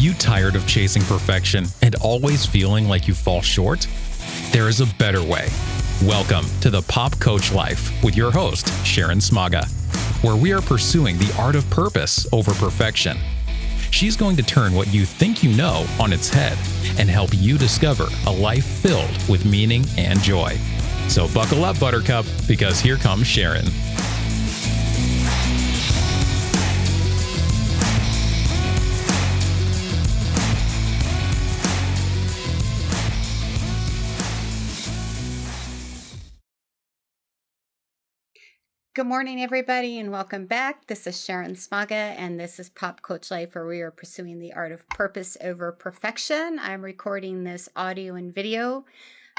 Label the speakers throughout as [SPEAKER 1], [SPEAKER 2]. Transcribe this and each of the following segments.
[SPEAKER 1] you tired of chasing perfection and always feeling like you fall short? There is a better way. Welcome to the Pop Coach Life with your host, Sharon Smaga, where we are pursuing the art of purpose over perfection. She's going to turn what you think you know on its head and help you discover a life filled with meaning and joy. So buckle up, Buttercup, because here comes Sharon.
[SPEAKER 2] Good morning, everybody, and welcome back. This is Sharon Smaga, and this is Pop Coach Life, where we are pursuing the art of purpose over perfection. I'm recording this audio and video.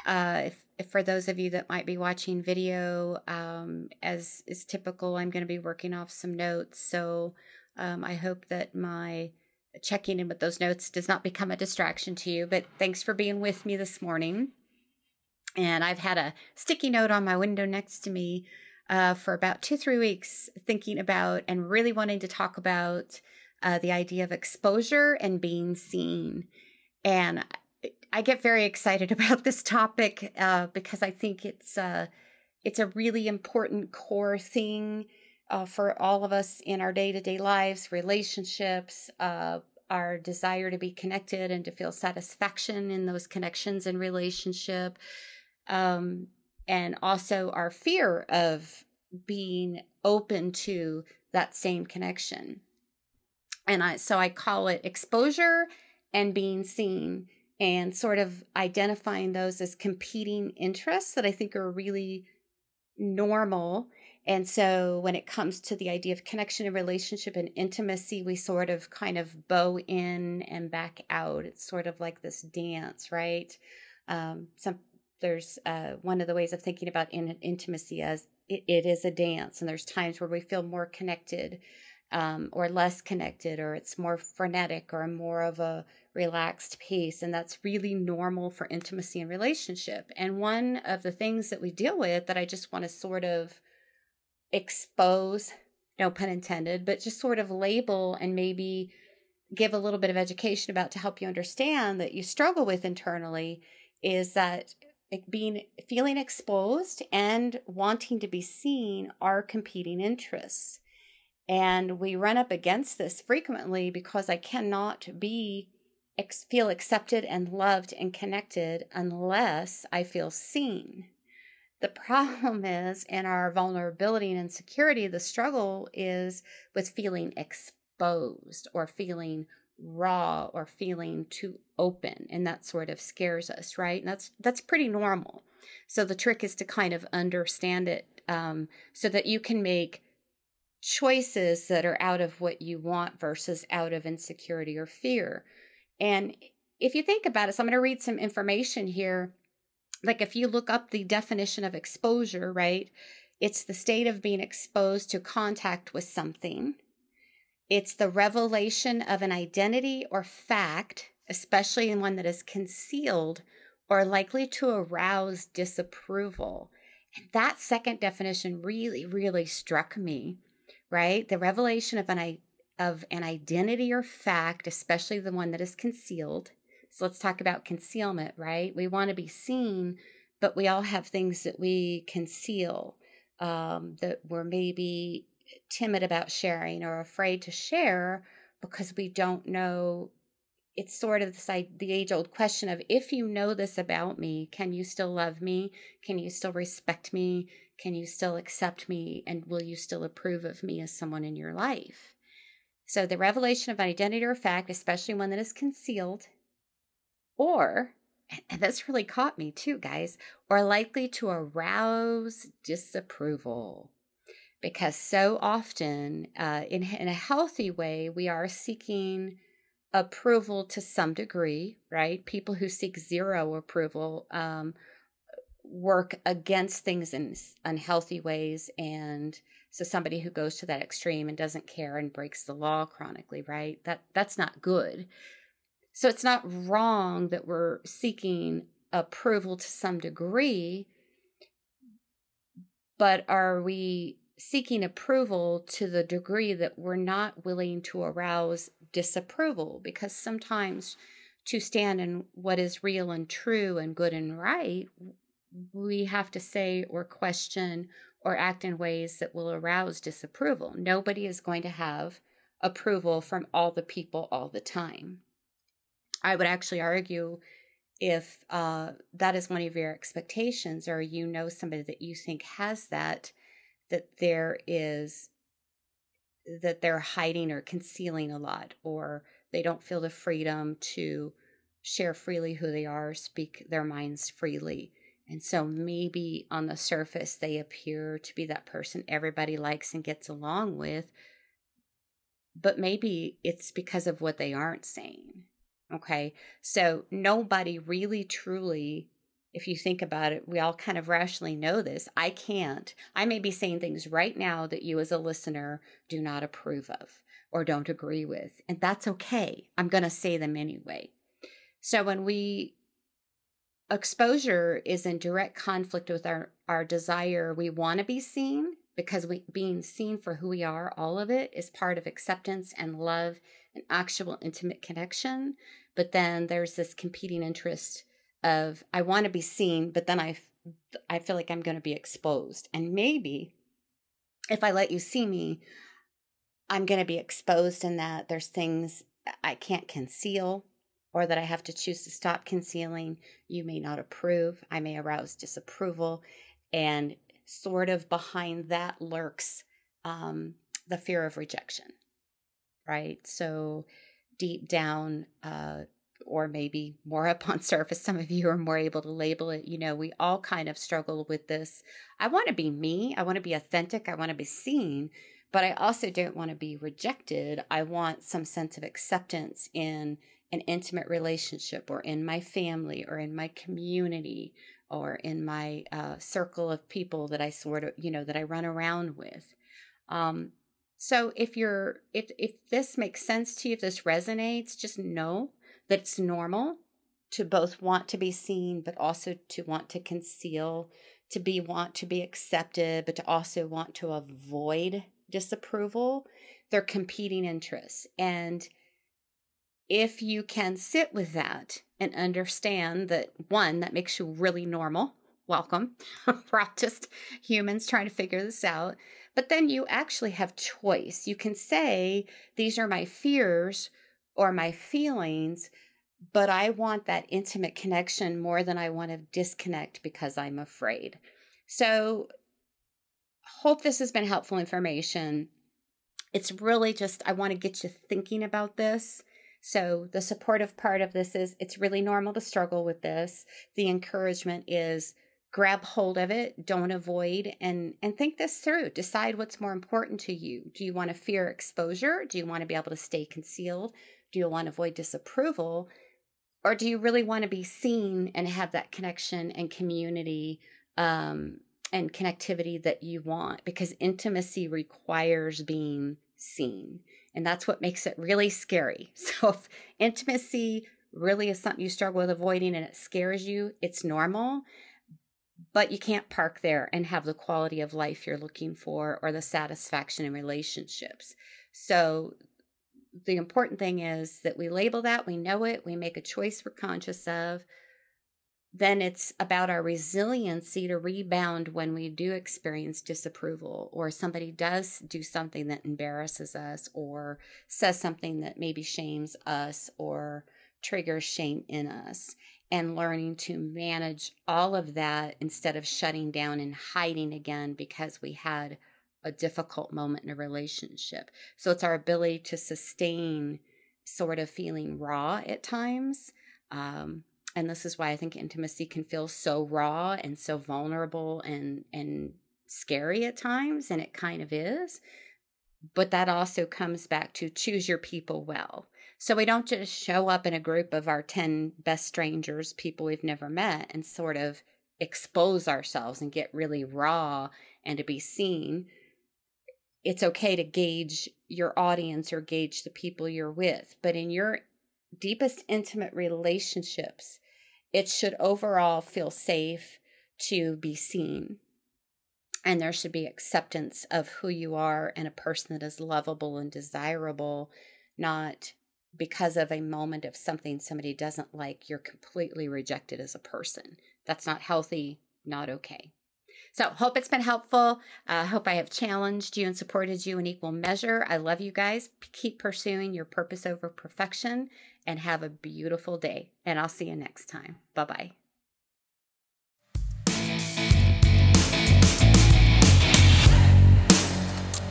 [SPEAKER 2] Uh, if, if, for those of you that might be watching video, um, as is typical, I'm going to be working off some notes. So um, I hope that my checking in with those notes does not become a distraction to you. But thanks for being with me this morning. And I've had a sticky note on my window next to me uh, for about two, three weeks thinking about and really wanting to talk about uh, the idea of exposure and being seen. And I get very excited about this topic uh, because I think it's uh, it's a really important core thing uh, for all of us in our day to day lives, relationships, uh, our desire to be connected and to feel satisfaction in those connections and relationship. Um, and also our fear of being open to that same connection. And I so I call it exposure and being seen and sort of identifying those as competing interests that I think are really normal. And so when it comes to the idea of connection and relationship and intimacy, we sort of kind of bow in and back out. It's sort of like this dance, right? Um, some there's uh, one of the ways of thinking about in, intimacy as it, it is a dance and there's times where we feel more connected um, or less connected or it's more frenetic or more of a relaxed pace and that's really normal for intimacy and relationship. And one of the things that we deal with that i just want to sort of expose no pun intended but just sort of label and maybe give a little bit of education about to help you understand that you struggle with internally is that being feeling exposed and wanting to be seen are competing interests. And we run up against this frequently because i cannot be feel accepted and loved and connected unless i feel seen. The problem is in our vulnerability and insecurity the struggle is with feeling exposed or feeling raw or feeling too open and that sort of scares us right? And that's that's pretty normal. So the trick is to kind of understand it um, so that you can make choices that are out of what you want versus out of insecurity or fear. And if you think about it so i'm going to read some information here. Like if you look up the definition of exposure right it's the state of being exposed to contact with something. It's the revelation of an identity or fact, especially in one that is concealed or likely to arouse disapproval. And that second definition really, really struck me, right? The revelation of an, of an identity or fact, especially the one that is concealed. So let's talk about concealment, right? We want to be seen, but we all have things that we conceal um, that we're maybe timid about sharing or afraid to share because we don't know it's sort of this, the age old question of if you know this about me can you still love me? Can you still respect me? Can you still accept me? And will you still approve of me as someone in your life? So the revelation of an identity or fact especially one that is concealed or and this really caught me too guys or likely to arouse disapproval. Because so often, uh, in, in a healthy way, we are seeking approval to some degree, right? People who seek zero approval um, work against things in unhealthy ways. And so somebody who goes to that extreme and doesn't care and breaks the law chronically, right? That that's not good. So it's not wrong that we're seeking approval to some degree, but are we seeking approval to the degree that we're not willing to arouse disapproval because sometimes to stand in what is real and true and good and right we have to say or question or act in ways that will arouse disapproval. Nobody is going to have approval from all the people all the time. I would actually argue if uh, that is one of your expectations or you know somebody that you think has that that there is that they're hiding or concealing a lot or they don't feel the freedom to share freely who they are speak their minds freely and so maybe on the surface they appear to be that person everybody likes and gets along with but maybe it's because of what they aren't saying Okay. So nobody really truly, if you think about it, we all kind of rationally know this. I can't. I may be saying things right now that you as a listener do not approve of or don't agree with. And that's okay. I'm going to say them anyway. So when we exposure is in direct conflict with our our desire we want to be seen because we being seen for who we are all of it is part of acceptance and love and actual intimate connection but then there's this competing interest of I want to be seen, but then I I feel like I'm going to be exposed. And maybe if I let you see me, I'm going to be exposed in that there's things I can't conceal or that I have to choose to stop concealing. You may not approve. I may arouse disapproval. And sort of behind that lurks um, the fear of rejection, right? So deep down, uh, or maybe more up on surface, some of you are more able to label it. You know, we all kind of struggle with this. I want to be me, I want to be authentic, I want to be seen, but I also don't want to be rejected. I want some sense of acceptance in an intimate relationship or in my family or in my community or in my uh, circle of people that I sort of, you know, that I run around with. Um, so if you're if if this makes sense to you, if this resonates, just know that it's normal to both want to be seen but also to want to conceal, to be want to be accepted, but to also want to avoid disapproval. They're competing interests. And if you can sit with that and understand that one, that makes you really normal, welcome. We're all just humans trying to figure this out. But then you actually have choice. You can say, These are my fears or my feelings, but I want that intimate connection more than I want to disconnect because I'm afraid. So, hope this has been helpful information. It's really just, I want to get you thinking about this. So, the supportive part of this is it's really normal to struggle with this. The encouragement is grab hold of it don't avoid and and think this through decide what's more important to you do you want to fear exposure do you want to be able to stay concealed do you want to avoid disapproval? Or do you really want to be seen and have that connection and community um, and connectivity that you want? Because intimacy requires being seen and that's what makes it really scary. So if intimacy really is something you struggle with avoiding and it scares you it's normal but you can't park there and have the quality of life you're looking for or the satisfaction in relationships. So, the important thing is that we label that, we know it, we make a choice we're conscious of. Then it's about our resiliency to rebound when we do experience disapproval or somebody does do something that embarrasses us or says something that maybe shames us or triggers shame in us and learning to manage all of that instead of shutting down and hiding again because we had a difficult moment in a relationship. So it's our ability to sustain sort of feeling raw at times. Um, and this is why I think intimacy can feel so raw and so vulnerable and and scary at times, and it kind of is. But that also comes back to choose your people well. So we don't just show up in a group of our 10 best strangers, people we've never met, and sort of expose ourselves and get really raw and to be seen. It's okay to gauge your audience or gauge the people you're with, but in your deepest intimate relationships, it should overall feel safe to be seen. and there should be acceptance of who you are and a person that is lovable and desirable, not because of a moment of something somebody doesn't like, you're completely rejected as a person. That's not healthy, not okay. So, hope it's been helpful. I uh, hope I have challenged you and supported you in equal measure. I love you guys. Keep pursuing your purpose over perfection and have a beautiful day. And I'll see you next time. Bye bye.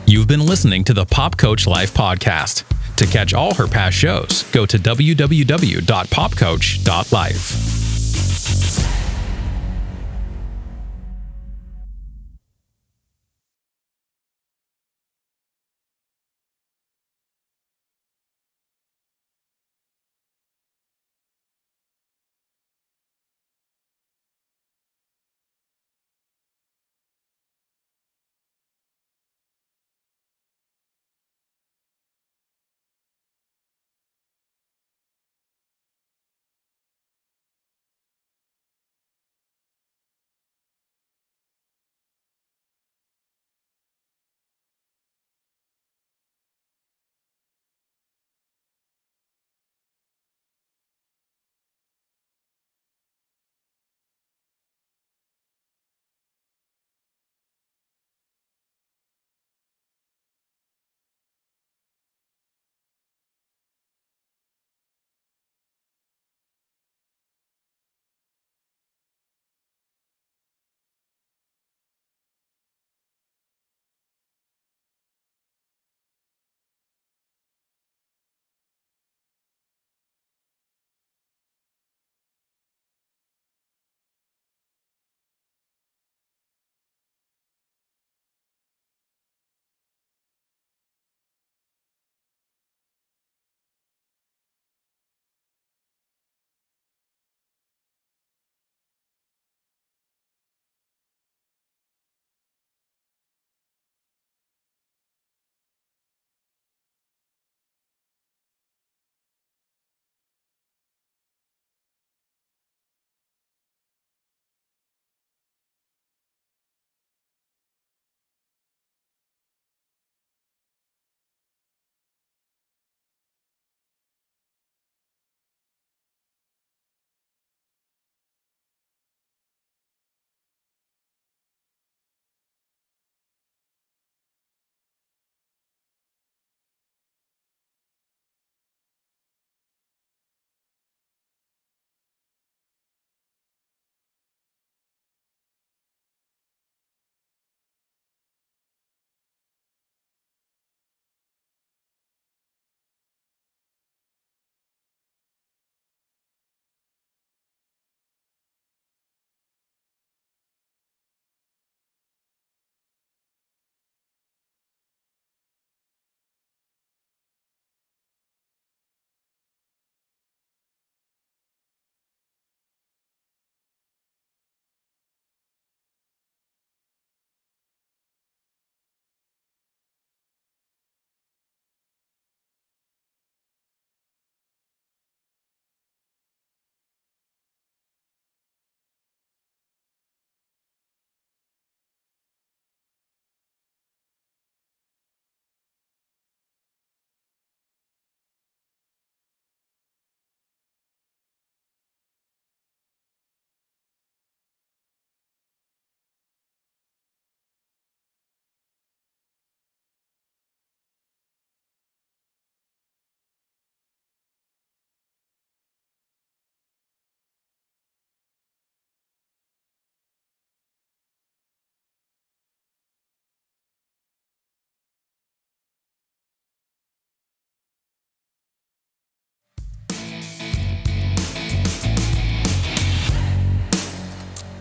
[SPEAKER 1] You've been listening to the Pop Coach Life podcast. To catch all her past shows, go to www.popcoach.life.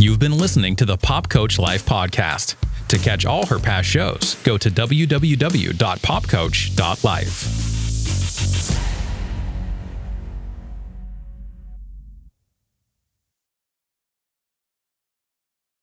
[SPEAKER 1] You've been listening to the Pop Coach Life podcast. To catch all her past shows, go to www.popcoach.life.